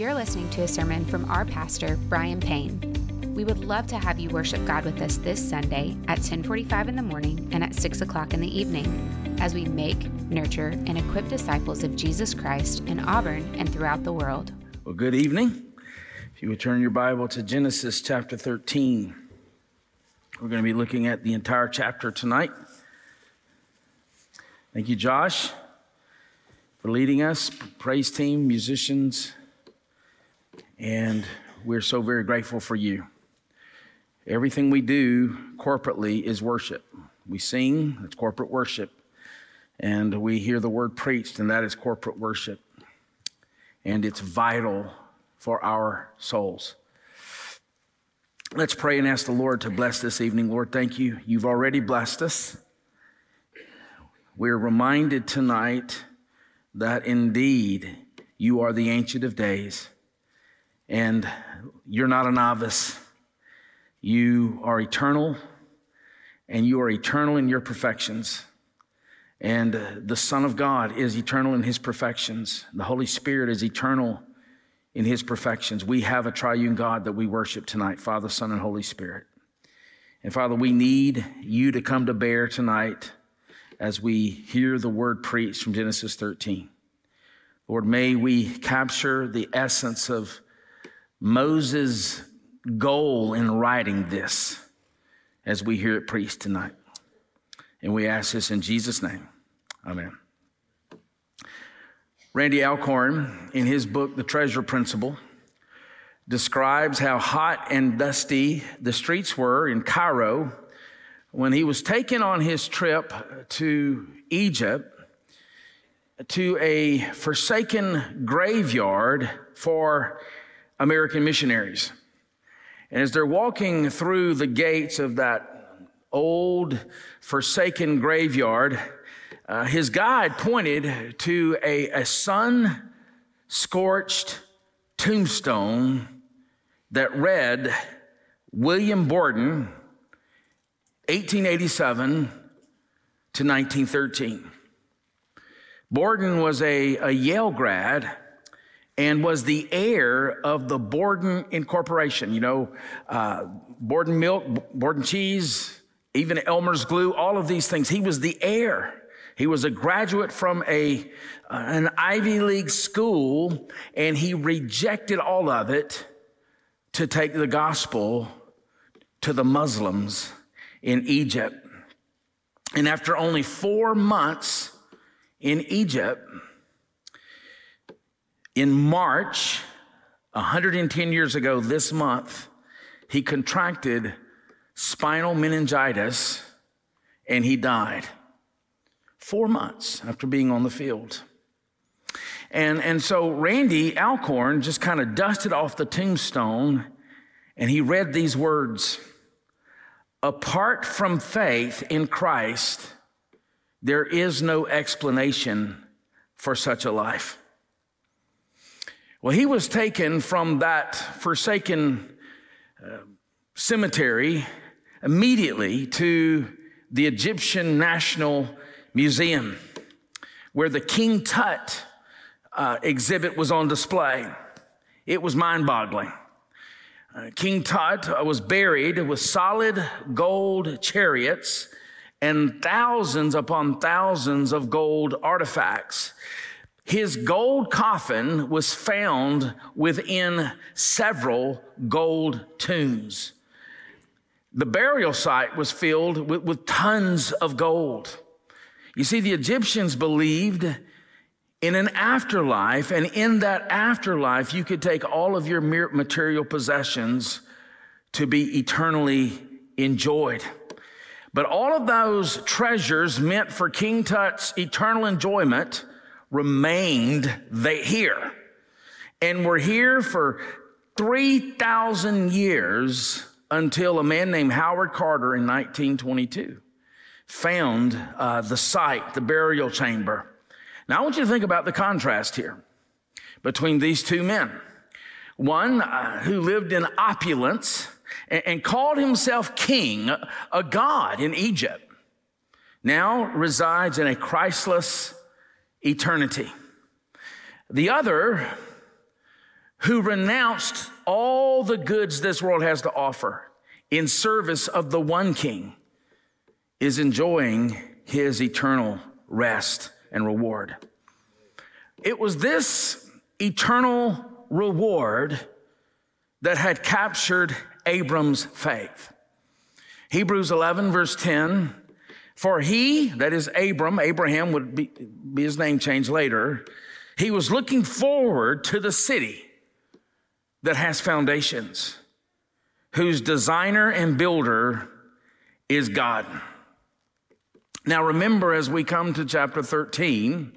You're listening to a sermon from our pastor, Brian Payne. We would love to have you worship God with us this Sunday at 1045 in the morning and at 6 o'clock in the evening as we make, nurture, and equip disciples of Jesus Christ in Auburn and throughout the world. Well, good evening. If you would turn your Bible to Genesis chapter 13, we're going to be looking at the entire chapter tonight. Thank you, Josh, for leading us, praise team, musicians, and we're so very grateful for you. Everything we do corporately is worship. We sing, it's corporate worship. And we hear the word preached, and that is corporate worship. And it's vital for our souls. Let's pray and ask the Lord to bless this evening. Lord, thank you. You've already blessed us. We're reminded tonight that indeed you are the Ancient of Days and you're not a novice. You are eternal, and you are eternal in your perfections. And uh, the Son of God is eternal in his perfections. The Holy Spirit is eternal in his perfections. We have a triune God that we worship tonight Father, Son, and Holy Spirit. And Father, we need you to come to bear tonight as we hear the word preached from Genesis 13. Lord, may we capture the essence of Moses' goal in writing this as we hear it preached tonight. And we ask this in Jesus' name. Amen. Randy Alcorn, in his book, The Treasure Principle, describes how hot and dusty the streets were in Cairo when he was taken on his trip to Egypt to a forsaken graveyard for American missionaries. And as they're walking through the gates of that old, forsaken graveyard, uh, his guide pointed to a, a sun scorched tombstone that read William Borden, 1887 to 1913. Borden was a, a Yale grad and was the heir of the Borden Incorporation. You know, uh, Borden milk, Borden cheese, even Elmer's glue, all of these things. He was the heir. He was a graduate from a, uh, an Ivy League school, and he rejected all of it to take the gospel to the Muslims in Egypt. And after only four months in Egypt, in March, 110 years ago this month, he contracted spinal meningitis and he died four months after being on the field. And, and so Randy Alcorn just kind of dusted off the tombstone and he read these words Apart from faith in Christ, there is no explanation for such a life. Well, he was taken from that forsaken uh, cemetery immediately to the Egyptian National Museum, where the King Tut uh, exhibit was on display. It was mind boggling. Uh, King Tut uh, was buried with solid gold chariots and thousands upon thousands of gold artifacts. His gold coffin was found within several gold tombs. The burial site was filled with, with, tons of gold. You see, the Egyptians believed in an afterlife, and in that afterlife, you could take all of your material possessions to be eternally enjoyed. But all of those treasures meant for King Tut's eternal enjoyment remained here. And were here for 3,000 years until a man named Howard Carter in 1922 found uh, the site, the burial chamber. Now, I want you to think about the contrast here between these two men. One uh, who lived in opulence and, and called himself king, a god in Egypt, now resides in a Christless eternity. The other, who renounced all the goods this world has to offer in service of the one king, is enjoying his eternal rest and reward. It was this eternal reward that had captured Abram's faith. Hebrews 11, verse 10 For he, that is Abram, Abraham would be, be his name changed later, he was looking forward to the city that has foundations, whose designer and builder is God. Now, remember, as we come to chapter 13,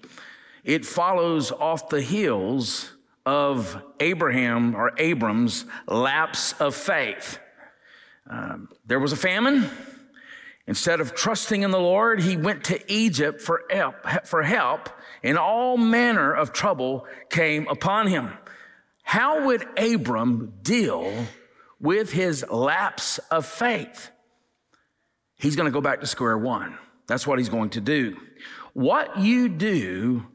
it follows off the heels of Abraham or Abram's lapse of faith. Um, there was a famine. Instead of trusting in the Lord, he went to Egypt for help, for help, and all manner of trouble came upon him. How would Abram deal with his lapse of faith? He's going to go back to square one. That's what he's going to do. What you do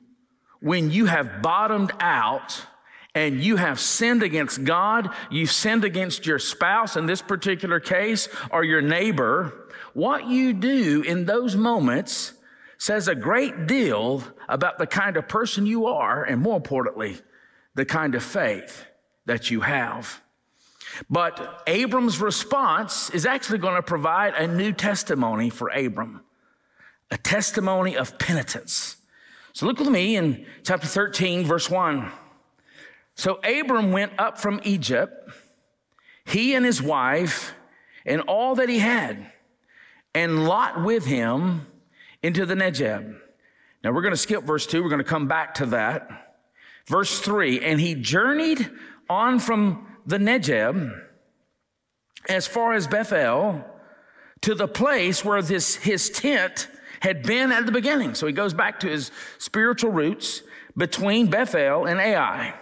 when you have bottomed out and you have sinned against God, you've sinned against your spouse in this particular case, or your neighbor, what you do in those moments says a great deal about the kind of person you are, and more importantly, the kind of faith that you have. But Abram's response is actually going to provide a new testimony for Abram, a testimony of penitence. So look with me in chapter 13, verse 1. So Abram went up from Egypt, he and his wife, and all that he had, and Lot with him into the Negeb. Now we're going to skip verse 2, we're going to come back to that. Verse 3 And he journeyed on from the Negeb as far as Bethel to the place where this, his tent had been at the beginning. So he goes back to his spiritual roots between Bethel and Ai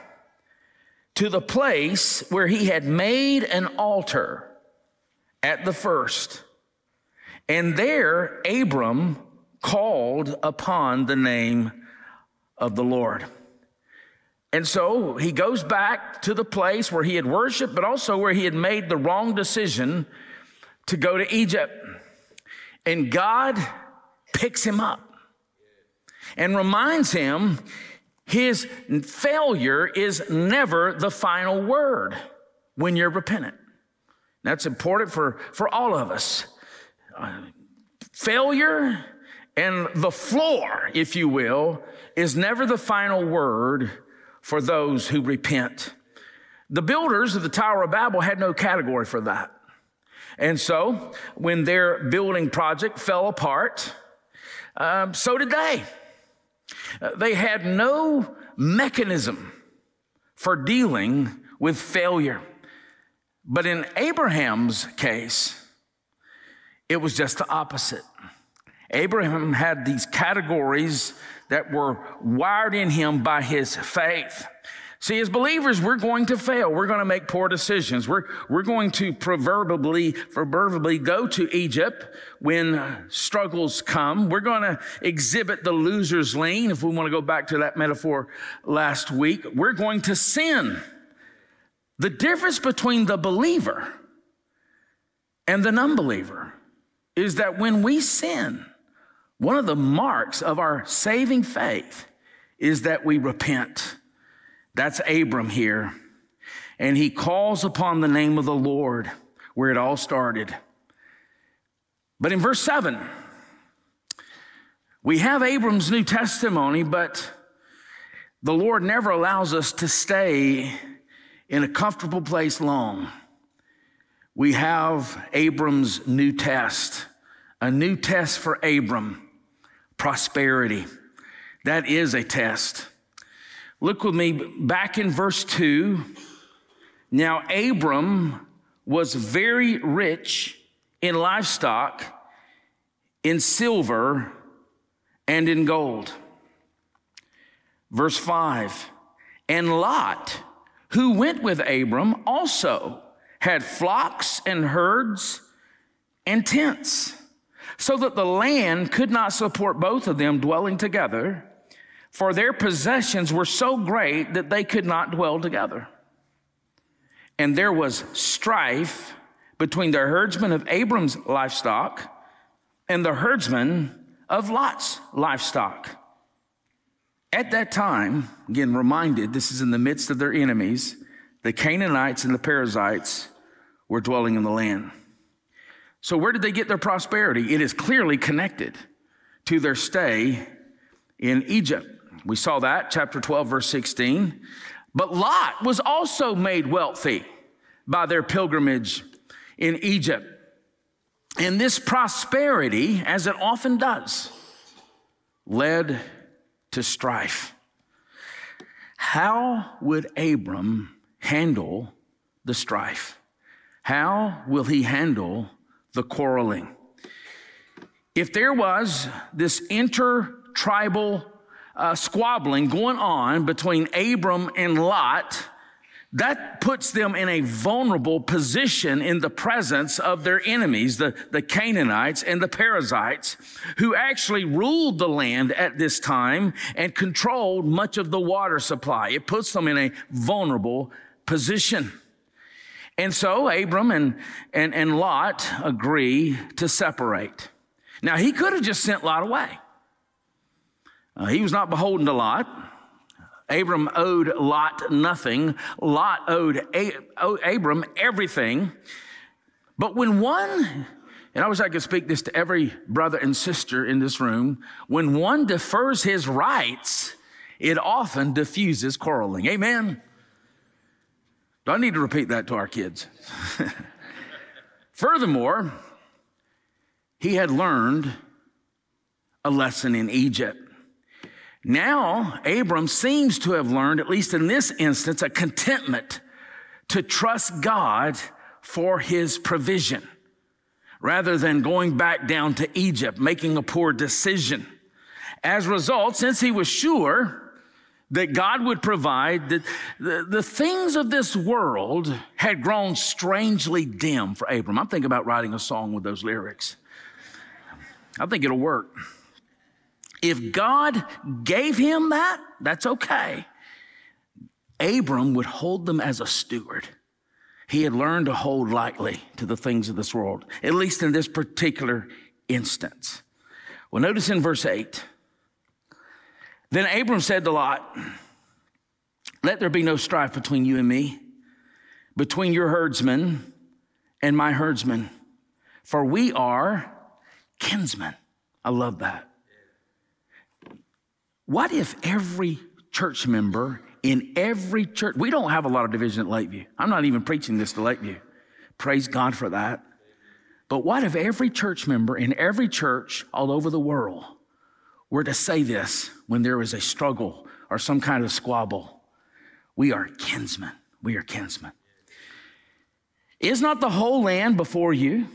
to the place where he had made an altar at the first. And there Abram called upon the name of the Lord. And so he goes back to the place where he had worshiped, but also where he had made the wrong decision to go to Egypt. And God picks him up and reminds him his failure is never the final word when you're repentant. That's important for, for all of us. Failure and the floor, if you will, is never the final word for those who repent. The builders of the Tower of Babel had no category for that. And so when their building project fell apart, um, so did they. They had no mechanism for dealing with failure. But in Abraham's case, it was just the opposite. Abraham had these categories that were wired in him by his faith. See, as believers, we're going to fail. We're going to make poor decisions. We're, we're going to proverbially, proverbially go to Egypt when uh, struggles come. We're going to exhibit the loser's lean, if we want to go back to that metaphor last week. We're going to sin. The difference between the believer and the non-believer is that when we sin, one of the marks of our saving faith is that we repent. That's Abram here. And he calls upon the name of the Lord where it all started. But in verse 7, we have Abram's new testimony, but the Lord never allows us to stay in a comfortable place long. We have Abram's new test, a new test for Abram prosperity. That is a test. Look with me back in verse 2. Now, Abram was very rich in livestock, in silver, and in gold. Verse 5 And Lot, who went with Abram, also had flocks and herds and tents, so that the land could not support both of them dwelling together for their possessions were so great that they could not dwell together. and there was strife between the herdsmen of Abram's livestock and the herdsmen of Lot's livestock. At that time, again, reminded this is in the midst of their enemies, the Canaanites and the Perizzites were dwelling in the land. So, where did they get their prosperity? It is clearly connected to their stay in Egypt. We saw that, chapter 12, verse 16. But Lot was also made wealthy by their pilgrimage in Egypt. And this prosperity, as it often does, led to strife. How would Abram handle the strife? How will he handle the quarreling? If there was this intertribal uh, squabbling going on between Abram and Lot, that puts them in a vulnerable position in the presence of their enemies, the, the Canaanites and the Perizzites, who actually ruled the land at this time and controlled much of the water supply. It puts them in a vulnerable position. And so Abram and, and, and Lot agree to separate. Now, he could have just sent Lot away. Uh, he was not beholden to Lot. Abram owed Lot nothing. Lot owed A- Abram everything. But when one, and I wish I could speak this to every brother and sister in this room, when one defers his rights, it often diffuses quarreling. Amen. Do I need to repeat that to our kids? Furthermore, he had learned a lesson in Egypt. Now, Abram seems to have learned, at least in this instance, a contentment to trust God for his provision rather than going back down to Egypt, making a poor decision. As a result, since he was sure that God would provide, that the, the things of this world had grown strangely dim for Abram. I'm thinking about writing a song with those lyrics. I think it'll work. If God gave him that, that's okay. Abram would hold them as a steward. He had learned to hold lightly to the things of this world, at least in this particular instance. Well, notice in verse 8 Then Abram said to Lot, Let there be no strife between you and me, between your herdsmen and my herdsmen, for we are kinsmen. I love that. What if every church member in every church, we don't have a lot of division at Lakeview. I'm not even preaching this to Lakeview. Praise God for that. But what if every church member in every church all over the world were to say this when there is a struggle or some kind of squabble? We are kinsmen. We are kinsmen. Is not the whole land before you?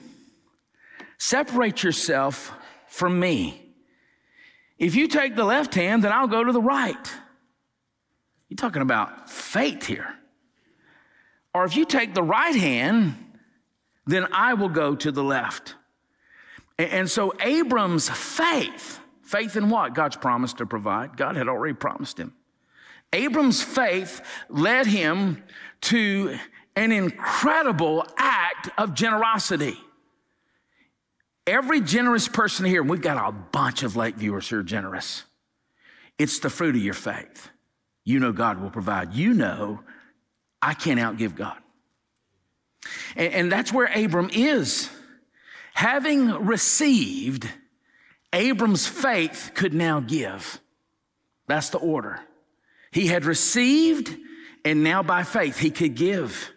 Separate yourself from me. If you take the left hand, then I'll go to the right. You're talking about faith here. Or if you take the right hand, then I will go to the left. And so Abram's faith, faith in what? God's promise to provide. God had already promised him. Abram's faith led him to an incredible act of generosity. Every generous person here, we've got a bunch of lake viewers who are generous. It's the fruit of your faith. You know God will provide. You know I can't outgive God. And, and that's where Abram is. Having received, Abram's faith could now give. That's the order. He had received, and now by faith he could give.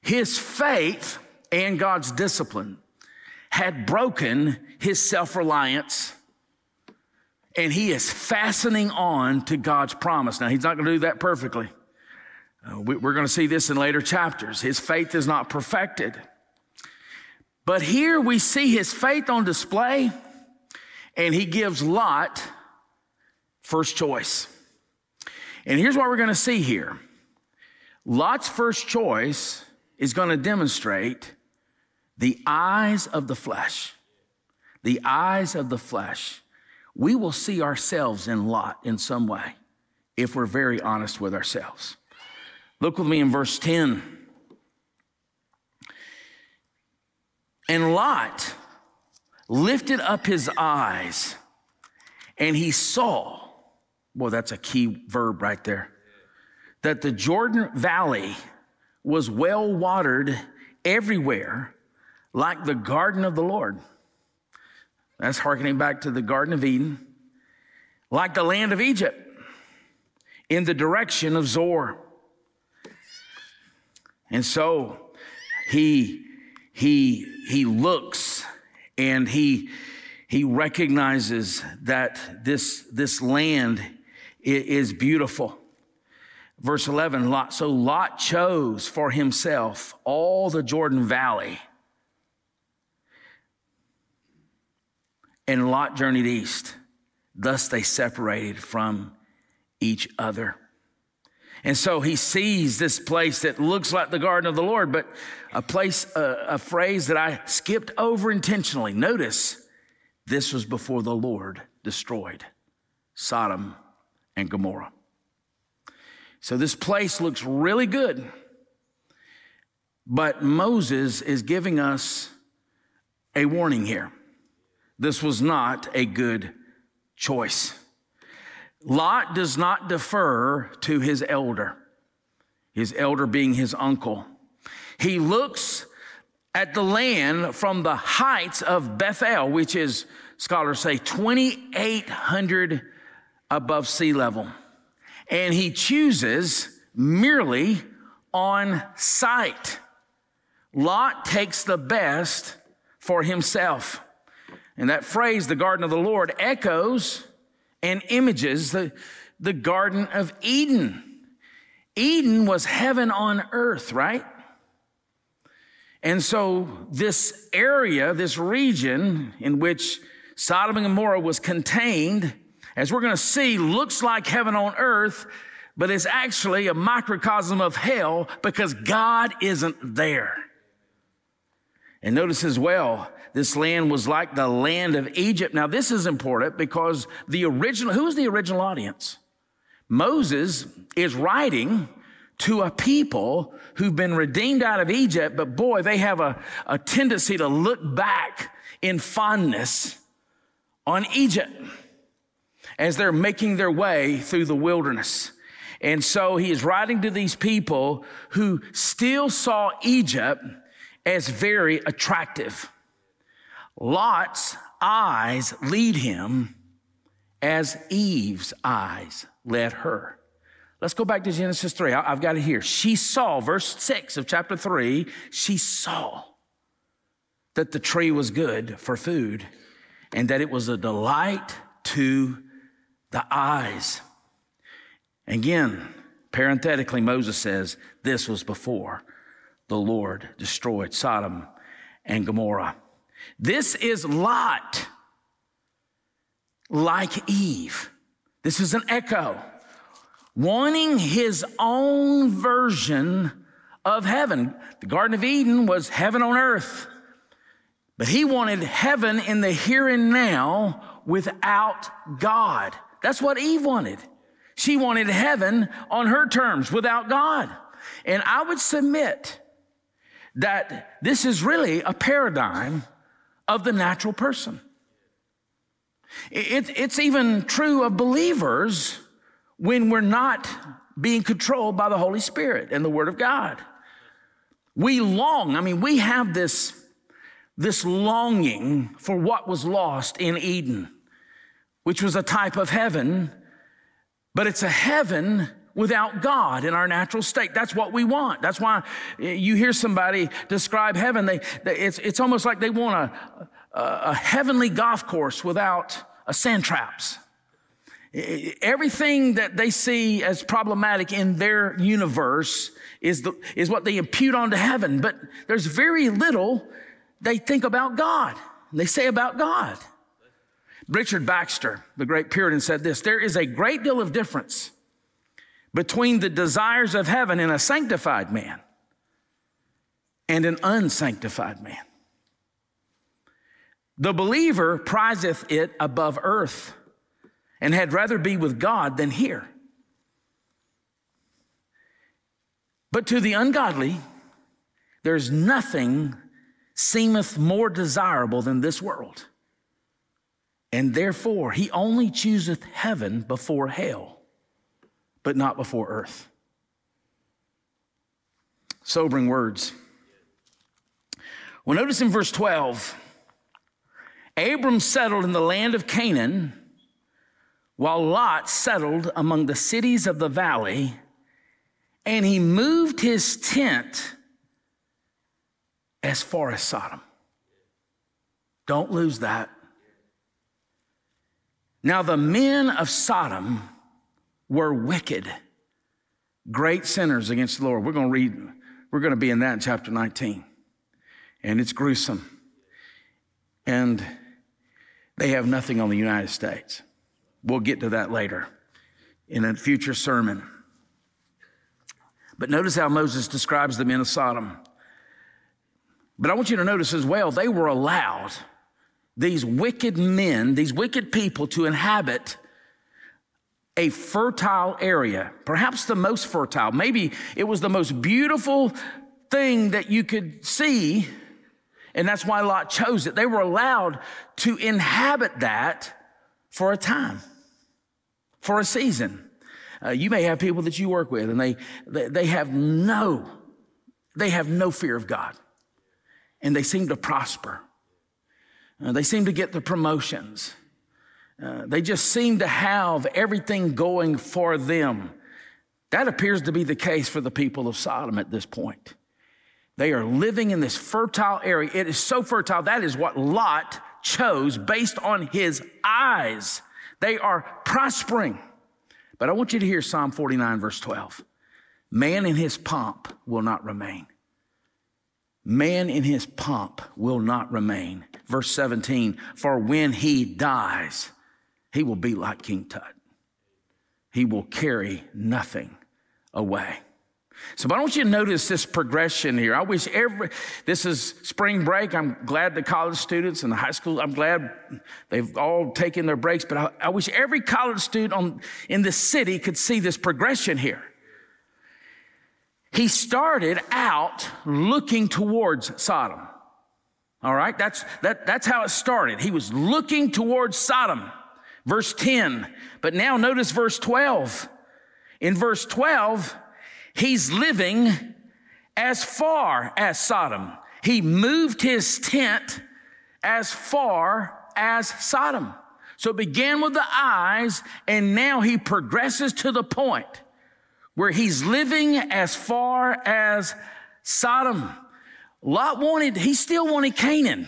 His faith and God's discipline had broken his self reliance and he is fastening on to God's promise. Now, he's not going to do that perfectly. Uh, we, we're going to see this in later chapters. His faith is not perfected. But here we see his faith on display, and he gives Lot first choice. And here's what we're going to see here Lot's first choice is going to demonstrate the eyes of the flesh. The eyes of the flesh. We will see ourselves in Lot in some way if we're very honest with ourselves. Look with me in verse 10. And Lot, lifted up his eyes and he saw, well, that's a key verb right there, that the Jordan Valley was well watered everywhere like the garden of the Lord. That's hearkening back to the Garden of Eden, like the land of Egypt in the direction of Zoar. And so he he he looks and he he recognizes that this this land is beautiful. Verse 11, Lot, so Lot chose for himself all the Jordan Valley and Lot journeyed east. Thus they separated from each other. And so he sees this place that looks like the garden of the Lord, but a place, a, a phrase that I skipped over intentionally. Notice this was before the Lord destroyed Sodom and Gomorrah. So this place looks really good, but Moses is giving us a warning here. This was not a good choice. Lot does not defer to his elder, his elder being his uncle. He looks at the land from the heights of Bethel, which is, scholars say, 2,800 above sea level. And he chooses merely on sight. Lot takes the best for himself. And that phrase, the garden of the Lord, echoes and images the, the Garden of Eden. Eden was heaven on earth, right? And so, this area, this region in which Sodom and Gomorrah was contained, as we're going to see, looks like heaven on earth, but it's actually a microcosm of hell because God isn't there. And notice as well, this land was like the land of Egypt. Now, this is important because the original, who is the original audience? Moses is writing to a people who've been redeemed out of Egypt, but boy, they have a, a tendency to look back in fondness on Egypt as they're making their way through the wilderness. And so he is writing to these people who still saw Egypt as very attractive. Lot's eyes lead him as Eve's eyes led her. Let's go back to Genesis 3. I've got it here. She saw, verse 6 of chapter 3, she saw that the tree was good for food and that it was a delight to the eyes. Again, parenthetically, Moses says this was before the Lord destroyed Sodom and Gomorrah. This is Lot, like Eve. This is an echo, wanting his own version of heaven. The Garden of Eden was heaven on earth, but he wanted heaven in the here and now without God. That's what Eve wanted. She wanted heaven on her terms without God. And I would submit that this is really a paradigm of the natural person. It, it's even true of believers when we're not being controlled by the Holy Spirit and the Word of God. We long, I mean, we have this, this longing for what was lost in Eden, which was a type of heaven, but it's a heaven without God in our natural state. That's what we want. That's why you hear somebody describe heaven. They, they it's, it's almost like they want a, a, a heavenly golf course without a sand traps. Everything that they see as problematic in their universe is, the, is what they impute onto heaven. But there's very little they think about God. They say about God. Richard Baxter, the great Puritan, said this There is a great deal of difference between the desires of heaven in a sanctified man and an unsanctified man. The believer prizeth it above earth and had rather be with God than here. But to the ungodly, there's nothing seemeth more desirable than this world. And therefore, he only chooseth heaven before hell, but not before earth. Sobering words. Well, notice in verse 12, Abram settled in the land of Canaan, while Lot settled among the cities of the valley, and he moved his tent as far as Sodom. Don't lose that. Now, the men of Sodom were wicked, great sinners against the Lord. We're going to read, we're going to be in that in chapter 19. And it's gruesome. And they have nothing on the United States. We'll get to that later in a future sermon. But notice how Moses describes the men of Sodom. But I want you to notice as well, they were allowed, these wicked men, these wicked people, to inhabit a fertile area, perhaps the most fertile. Maybe it was the most beautiful thing that you could see, and that's why Lot chose it. They were allowed to inhabit that for a time, for a season. Uh, you may have people that you work with, and they, they, they have no, they have no fear of God and they seem to prosper. Uh, they seem to get the promotions. Uh, they just seem to have everything going for them. That appears to be the case for the people of Sodom at this point. They are living in this fertile area. It is so fertile. That is what Lot chose based on his eyes. They are prospering. But I want you to hear Psalm 49, verse 12. Man in his pomp will not remain. Man in his pomp will not remain. Verse 17, for when he dies, he will be like King Tut. He will carry nothing away. So, but I want you to notice this progression here. I wish every, this is spring break. I'm glad the college students and the high school, I'm glad they've all taken their breaks, but I, I wish every college student on, in the city could see this progression here. He started out looking towards Sodom. All right, that's, that, that's how it started. He was looking towards Sodom. Verse 10. But now notice verse 12. In verse 12, he's living as far as Sodom. He moved his tent as far as Sodom. So it began with the eyes, and now he progresses to the point where he's living as far as Sodom. Lot wanted, he still wanted Canaan,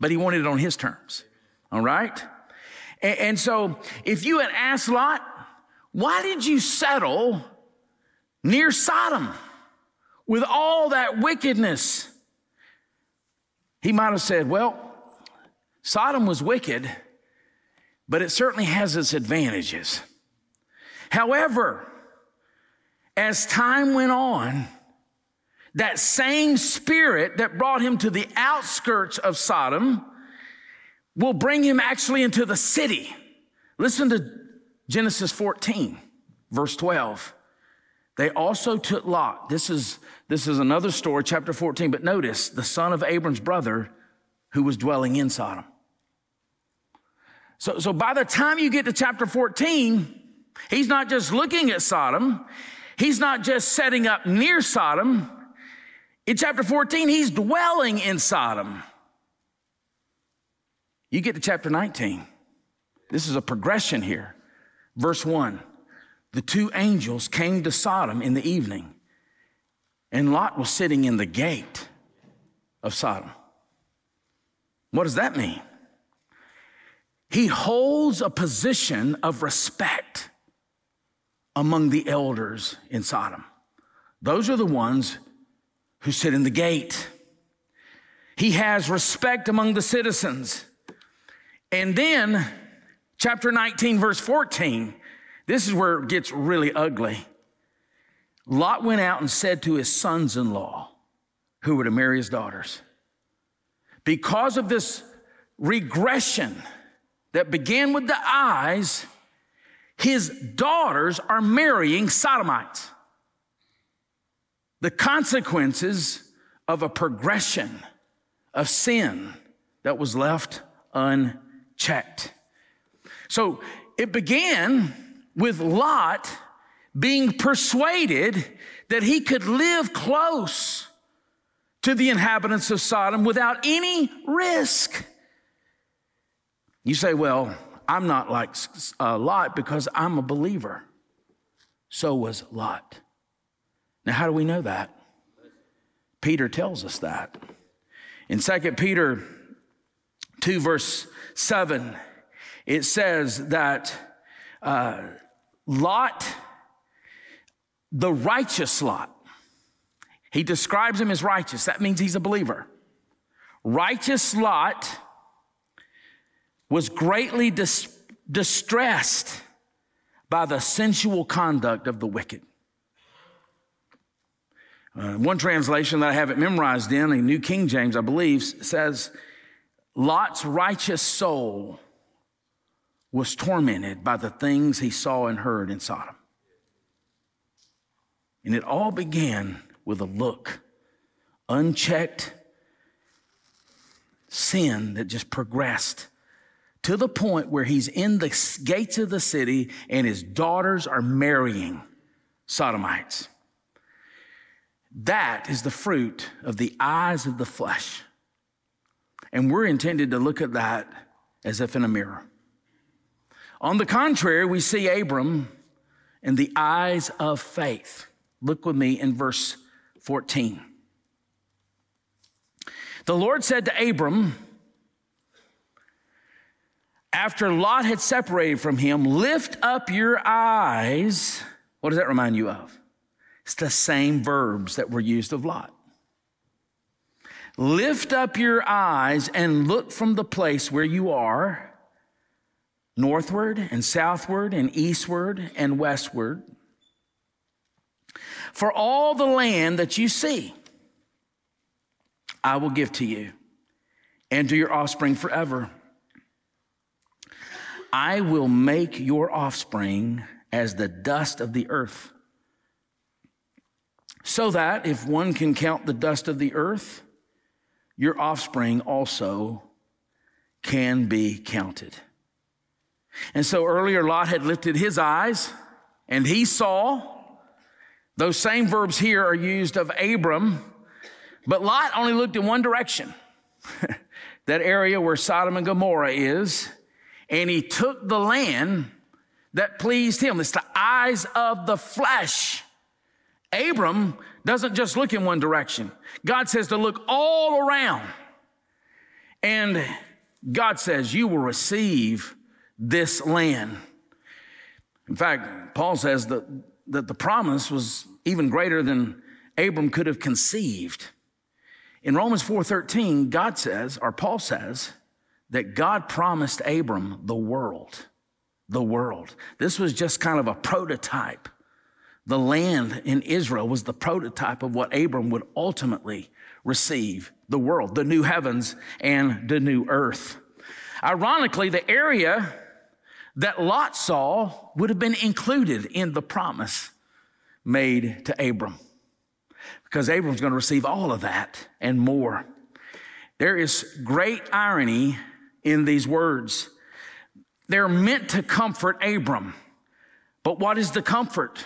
but he wanted it on his terms. All right? And, and so if you had asked Lot, why did you settle near Sodom with all that wickedness? He might have said, well, Sodom was wicked, but it certainly has its advantages. However, as time went on, that same spirit that brought him to the outskirts of Sodom will bring him actually into the city. Listen to Genesis 14, verse 12. They also took Lot. This is, this is another story, chapter 14, but notice the son of Abram's brother who was dwelling in Sodom. So, so by the time you get to chapter 14, he's not just looking at Sodom, He's not just setting up near Sodom. In chapter 14, he's dwelling in Sodom. You get to chapter 19. This is a progression here. Verse 1 The two angels came to Sodom in the evening, and Lot was sitting in the gate of Sodom. What does that mean? He holds a position of respect among the elders in Sodom. Those are the ones who sit in the gate. He has respect among the citizens. And then, chapter 19, verse 14, this is where it gets really ugly. Lot went out and said to his sons in law, who were to marry his daughters, because of this regression that began with the eyes, his daughters are marrying sodomites. The consequences of a progression of sin that was left unchecked. So it began with Lot being persuaded that he could live close to the inhabitants of Sodom without any risk. You say, well, I'm not like uh, Lot because I'm a believer. So was Lot. Now, how do we know that? Peter tells us that. In 2 Peter 2, verse 7, it says that uh, Lot, the righteous Lot, he describes him as righteous. That means he's a believer. Righteous Lot was greatly dis- distressed by the sensual conduct of the wicked. Uh, one translation that I have it memorized in, a New King James, I believe, says, Lot's righteous soul was tormented by the things he saw and heard in Sodom. And it all began with a look, unchecked sin that just progressed to the point where he's in the gates of the city and his daughters are marrying Sodomites. That is the fruit of the eyes of the flesh. And we're intended to look at that as if in a mirror. On the contrary, we see Abram in the eyes of faith. Look with me in verse 14. The Lord said to Abram, after Lot had separated from him, lift up your eyes. What does that remind you of? It's the same verbs that were used of Lot. Lift up your eyes and look from the place where you are, northward and southward and eastward and westward for all the land that you see, I will give to you and to your offspring forever. I will make your offspring as the dust of the earth, so that if one can count the dust of the earth, your offspring also can be counted. And so earlier, Lot had lifted his eyes and he saw those same verbs here are used of Abram, but Lot only looked in one direction that area where Sodom and Gomorrah is, and he took the land that pleased him. It's the eyes of the flesh. Abram doesn't just look in one direction, God says to look all around. And God says, You will receive this land. In fact, Paul says that that the promise was even greater than Abram could have conceived. In Romans 4:13, God says, or Paul says, that God promised Abram the world. The world. This was just kind of a prototype. The land in Israel was the prototype of what Abram would ultimately receive the world, the new heavens and the new earth. Ironically, the area that Lot saw would have been included in the promise made to Abram. Because Abram's going to receive all of that and more. There is great irony in these words. They're meant to comfort Abram. But what is the comfort?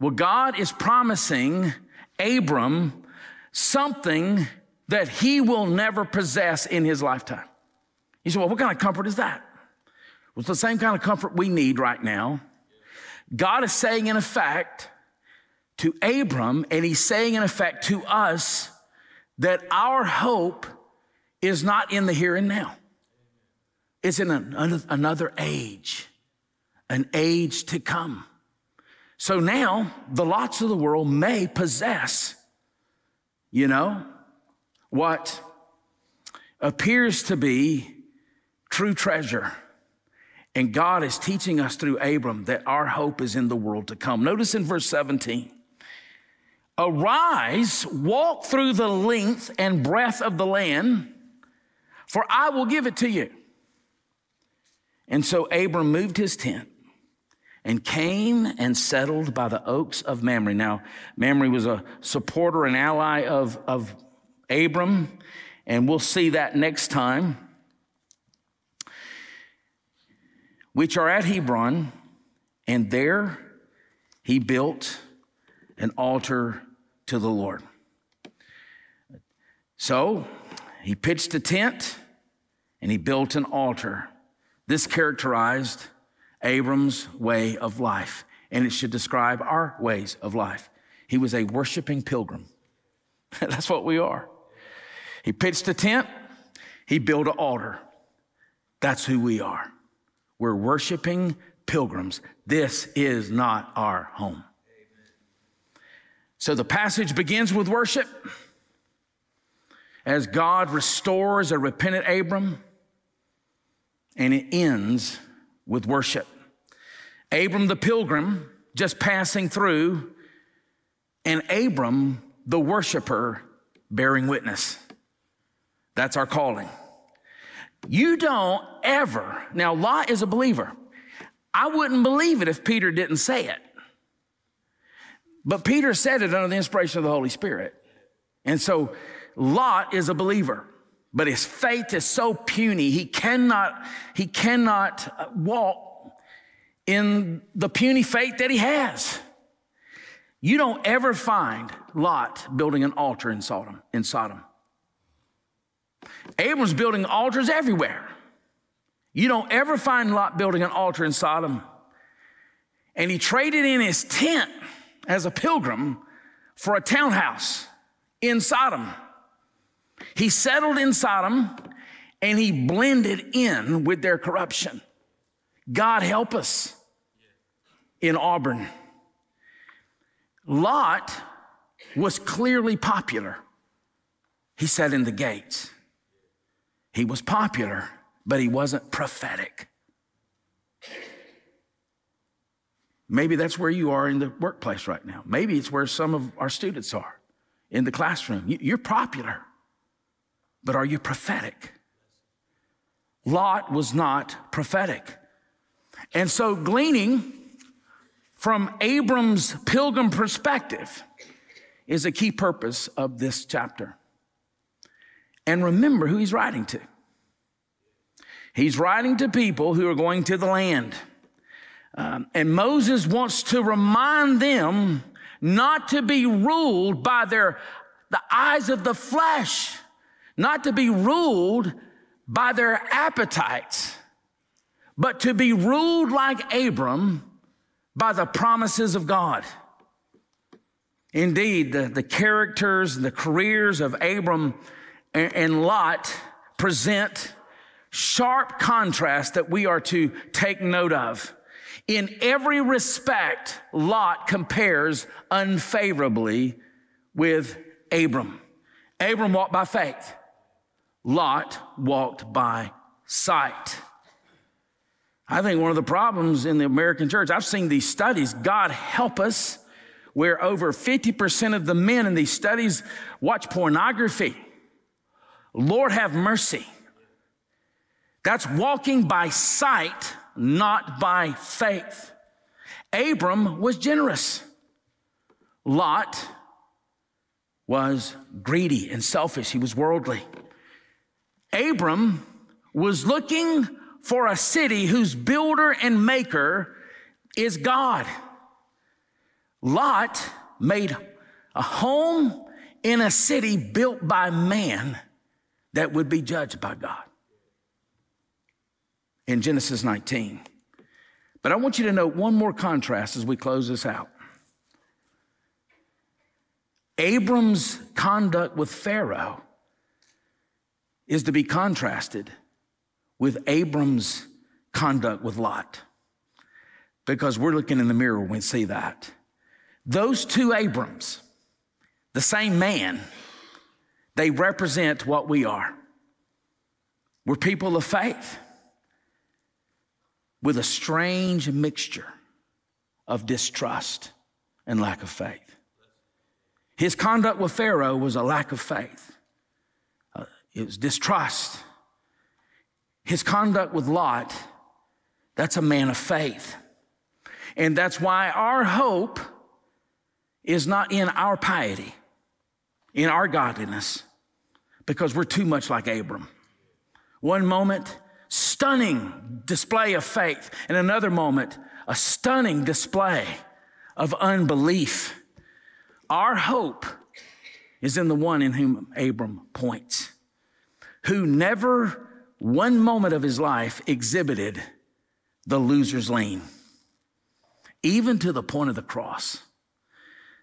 Well, God is promising Abram something that he will never possess in his lifetime. You say, well, what kind of comfort is that? Well, it's the same kind of comfort we need right now. God is saying, in effect, to Abram, and he's saying, in effect, to us, that our hope is not in the here and now. It's in an, another age, an age to come. So now the lots of the world may possess, you know, what appears to be true treasure and God is teaching us through Abram that our hope is in the world to come. Notice in verse 17 Arise, walk through the length and breadth of the land, for I will give it to you. And so Abram moved his tent and came and settled by the oaks of Mamre. Now, Mamre was a supporter and ally of, of Abram, and we'll see that next time, which are at Hebron, and there he built an altar to the Lord. So he pitched a tent and he built an altar. This characterized Abram's way of life, and it should describe our ways of life. He was a worshiping pilgrim. That's what we are. He pitched a tent, he built an altar. That's who we are. We're worshiping pilgrims. This is not our home. So the passage begins with worship as God restores a repentant Abram, and it ends with worship. Abram the pilgrim just passing through, and Abram the worshiper bearing witness. That's our calling. You don't ever, now Lot is a believer. I wouldn't believe it if Peter didn't say it. But Peter said it under the inspiration of the Holy Spirit. And so Lot is a believer, but his faith is so puny, he cannot, he cannot walk in the puny faith that he has. You don't ever find Lot building an altar in Sodom, in Sodom. Abram's building altars everywhere. You don't ever find Lot building an altar in Sodom. And he traded in his tent as a pilgrim for a townhouse in Sodom. He settled in Sodom and he blended in with their corruption. God help us in Auburn. Lot was clearly popular. He sat in the gates. He was popular, but he wasn't prophetic. Maybe that's where you are in the workplace right now. Maybe it's where some of our students are in the classroom. You're popular, but are you prophetic? Lot was not prophetic. And so, gleaning from Abram's pilgrim perspective is a key purpose of this chapter. And remember who he's writing to. He's writing to people who are going to the land. Um, and Moses wants to remind them not to be ruled by their, the eyes of the flesh, not to be ruled by their appetites, but to be ruled like Abram by the promises of God. Indeed, the, the characters, the careers of Abram and, and Lot present sharp contrast that we are to take note of. In every respect, Lot compares unfavorably with Abram. Abram walked by faith. Lot walked by sight. I think one of the problems in the American church, I've seen these studies, God help us, where over 50% of the men in these studies watch pornography. Lord have mercy. That's walking by sight not by faith. Abram was generous. Lot was greedy and selfish. He was worldly. Abram was looking for a city whose builder and maker is God. Lot made a home in a city built by man that would be judged by God in Genesis 19. But I want you to note one more contrast as we close this out. Abram's conduct with Pharaoh is to be contrasted with Abram's conduct with Lot. Because we're looking in the mirror when we see that. Those two Abrams, the same man, they represent what we are. We're people of faith with a strange mixture of distrust and lack of faith. His conduct with Pharaoh was a lack of faith, uh, it was distrust. His conduct with Lot, that's a man of faith. And that's why our hope is not in our piety, in our godliness, because we're too much like Abram. One moment, stunning display of faith, and another moment, a stunning display of unbelief. Our hope is in the one in whom Abram points, who never one moment of his life exhibited the loser's lane, even to the point of the cross.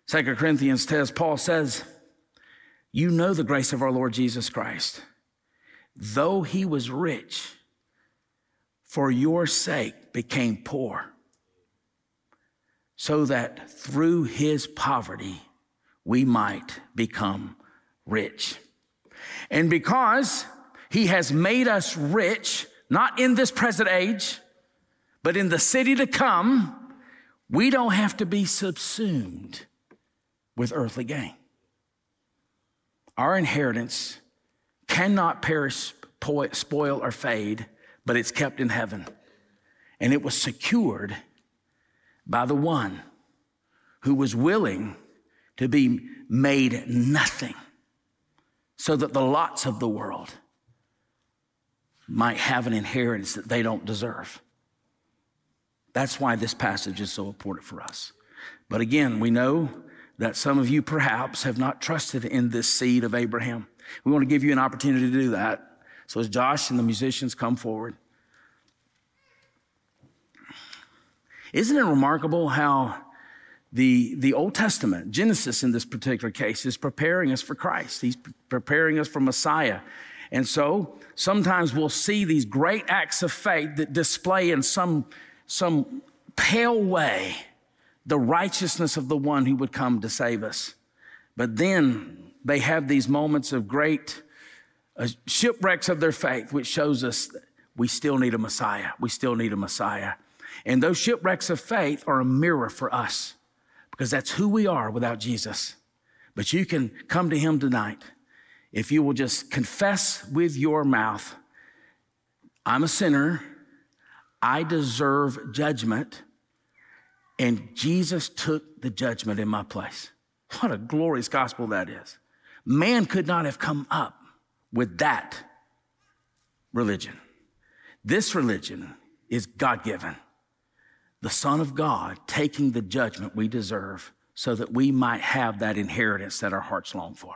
Second Corinthians says, Paul says, You know the grace of our Lord Jesus Christ. Though he was rich, for your sake became poor, so that through his poverty we might become rich. And because he has made us rich, not in this present age, but in the city to come, we don't have to be subsumed with earthly gain. Our inheritance cannot perish, spoil, or fade, but it's kept in heaven. And it was secured by the one who was willing to be made nothing so that the lots of the world might have an inheritance that they don't deserve. That's why this passage is so important for us. But again, we know that some of you perhaps have not trusted in this seed of Abraham. We want to give you an opportunity to do that. So as Josh and the musicians come forward, isn't it remarkable how the, the Old Testament, Genesis in this particular case, is preparing us for Christ. He's preparing us for Messiah. And so sometimes we'll see these great acts of faith that display in some some pale way the righteousness of the one who would come to save us. But then they have these moments of great uh, shipwrecks of their faith, which shows us we still need a Messiah. We still need a Messiah. And those shipwrecks of faith are a mirror for us because that's who we are without Jesus. But you can come to Him tonight if you will just confess with your mouth, I'm a sinner. I deserve judgment, and Jesus took the judgment in my place. What a glorious gospel that is. Man could not have come up with that religion. This religion is God given. The Son of God taking the judgment we deserve so that we might have that inheritance that our hearts long for.